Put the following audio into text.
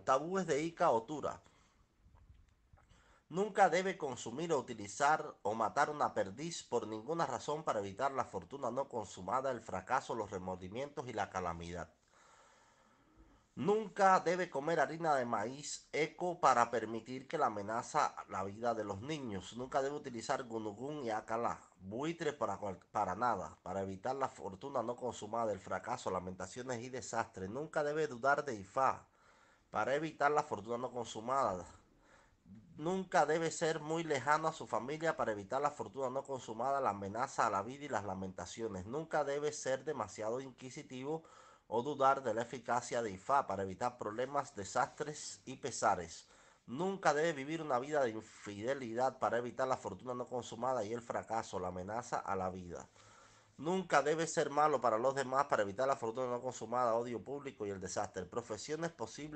Tabúes de Ica o Tura. Nunca debe consumir o utilizar o matar una perdiz por ninguna razón para evitar la fortuna no consumada, el fracaso, los remordimientos y la calamidad. Nunca debe comer harina de maíz eco para permitir que la amenaza la vida de los niños. Nunca debe utilizar gunugún y acalá, buitres para, para nada, para evitar la fortuna no consumada, el fracaso, lamentaciones y desastres. Nunca debe dudar de Ifá para evitar la fortuna no consumada, Nunca debe ser muy lejano a su familia para evitar la fortuna no consumada, la amenaza a la vida y las lamentaciones. Nunca debe ser demasiado inquisitivo o dudar de la eficacia de Ifá para evitar problemas, desastres y pesares. Nunca debe vivir una vida de infidelidad para evitar la fortuna no consumada y el fracaso, la amenaza a la vida. Nunca debe ser malo para los demás para evitar la fortuna no consumada, odio público y el desastre. Profesiones posibles